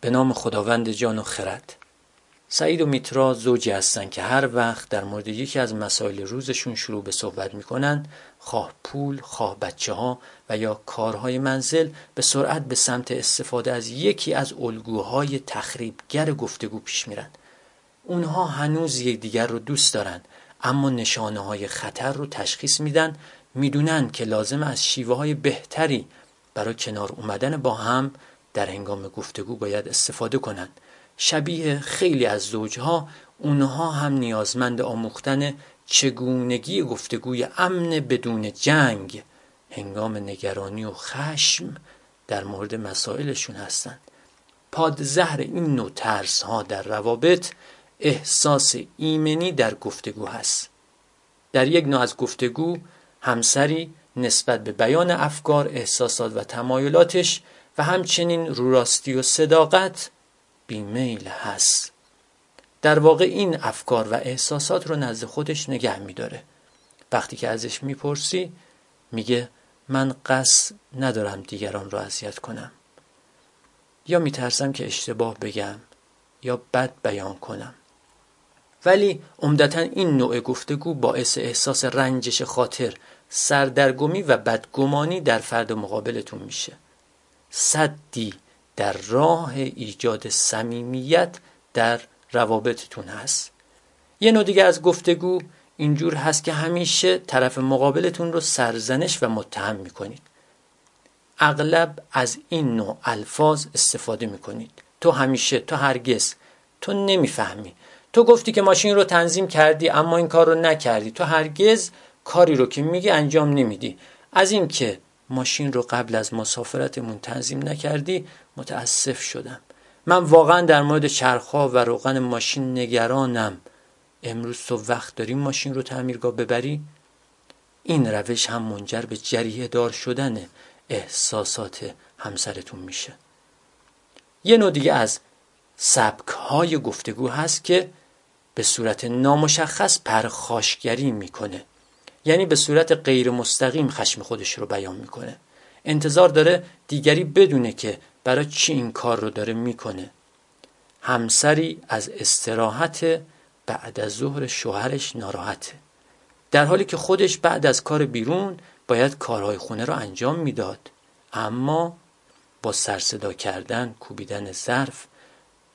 به نام خداوند جان و خرد. سعید و میترا زوجی هستند که هر وقت در مورد یکی از مسائل روزشون شروع به صحبت می‌کنن خواه پول، خواه بچه ها و یا کارهای منزل به سرعت به سمت استفاده از یکی از الگوهای تخریبگر گفتگو پیش میرن اونها هنوز یکدیگر رو دوست دارن اما نشانه های خطر رو تشخیص میدن می‌دونن که لازم از شیوه های بهتری برای کنار اومدن با هم در هنگام گفتگو باید استفاده کنند. شبیه خیلی از زوجها اونها هم نیازمند آموختن چگونگی گفتگوی امن بدون جنگ. هنگام نگرانی و خشم در مورد مسائلشون هستند. پادزهر این نوع ترس ها در روابط احساس ایمنی در گفتگو هست. در یک نوع از گفتگو همسری نسبت به بیان افکار احساسات و تمایلاتش و همچنین روراستی و صداقت بیمیل هست. در واقع این افکار و احساسات رو نزد خودش نگه میداره. وقتی که ازش می‌پرسی میگه من قصد ندارم دیگران رو اذیت کنم. یا میترسم که اشتباه بگم یا بد بیان کنم. ولی عمدتا این نوع گفتگو باعث احساس رنجش خاطر سردرگمی و بدگمانی در فرد مقابلتون میشه. صدی در راه ایجاد صمیمیت در روابطتون هست. یه نوع دیگه از گفتگو اینجور هست که همیشه طرف مقابلتون رو سرزنش و متهم می‌کنید. اغلب از این نوع الفاظ استفاده می‌کنید. تو همیشه تو هرگز تو نمی‌فهمی. تو گفتی که ماشین رو تنظیم کردی اما این کار رو نکردی. تو هرگز کاری رو که میگی انجام نمیدی. از اینکه ماشین رو قبل از مسافرتمون تنظیم نکردی متاسف شدم. من واقعا در مورد چرخها و روغن ماشین نگرانم. امروز تو وقت داری ماشین رو تعمیرگاه ببری؟ این روش هم منجر به جریه دار شدن احساسات همسرتون میشه. یه نوع دیگه از سبک های گفتگو هست که به صورت نامشخص پرخاشگری می‌کنه. یعنی به صورت غیر مستقیم خشم خودش رو بیان می‌کنه. انتظار داره دیگری بدونه که برای چی این کار رو داره می‌کنه. همسری از استراحت بعد از ظهر شوهرش ناراحته. در حالی که خودش بعد از کار بیرون باید کارهای خونه رو انجام می‌داد. اما با سرصدا کردن کوبیدن ظرف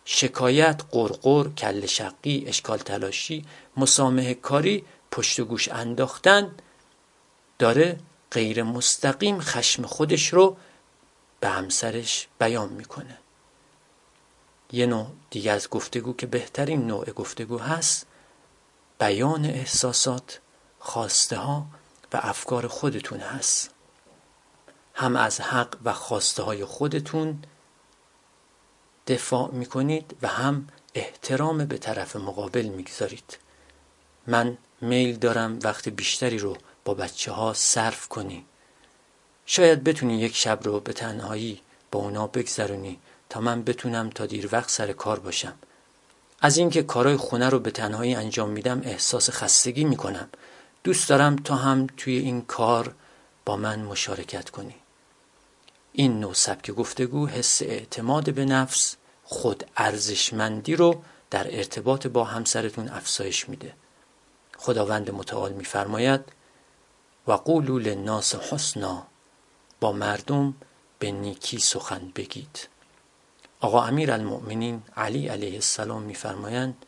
شکایت قرقر کل شقی اشکال تلاشی مسامه کاری پشت گوش انداختن داره غیر مستقیم خشم خودش رو به همسرش بیان می‌کنه. یه نوع دیگه از گفتگو که بهترین نوع گفتگو هست بیان احساسات خواسته ها و افکار خودتون هست. هم از حق و خواسته های خودتون دفاع می‌کنید و هم احترام به طرف مقابل می‌گذارید. من میل دارم وقت بیشتری رو با بچه ها صرف کنی. شاید بتونی یک شب رو به تنهایی با اونا بگذرونی تا من بتونم تا دیر وقت سر کار باشم. از اینکه کارهای خونه رو به تنهایی انجام میدم احساس خستگی می‌کنم. دوست دارم تا هم توی این کار با من مشارکت کنی. این نوع سبک گفتگو حس اعتماد به نفس خود ارزشمندی رو در ارتباط با همسرتون افزایش میده. خداوند متعال میفرماید و قولوا للناس حسنا با مردم به نیکی سخن بگید. آقا امیر المؤمنین علی علیه السلام میفرمایند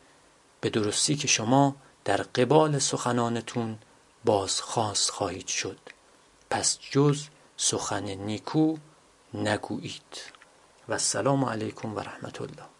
به درستی که شما در قبال سخنانتون بازخواست خواهید شد پس جز سخن نیکو نگویید. و السلام علیکم و رحمت الله.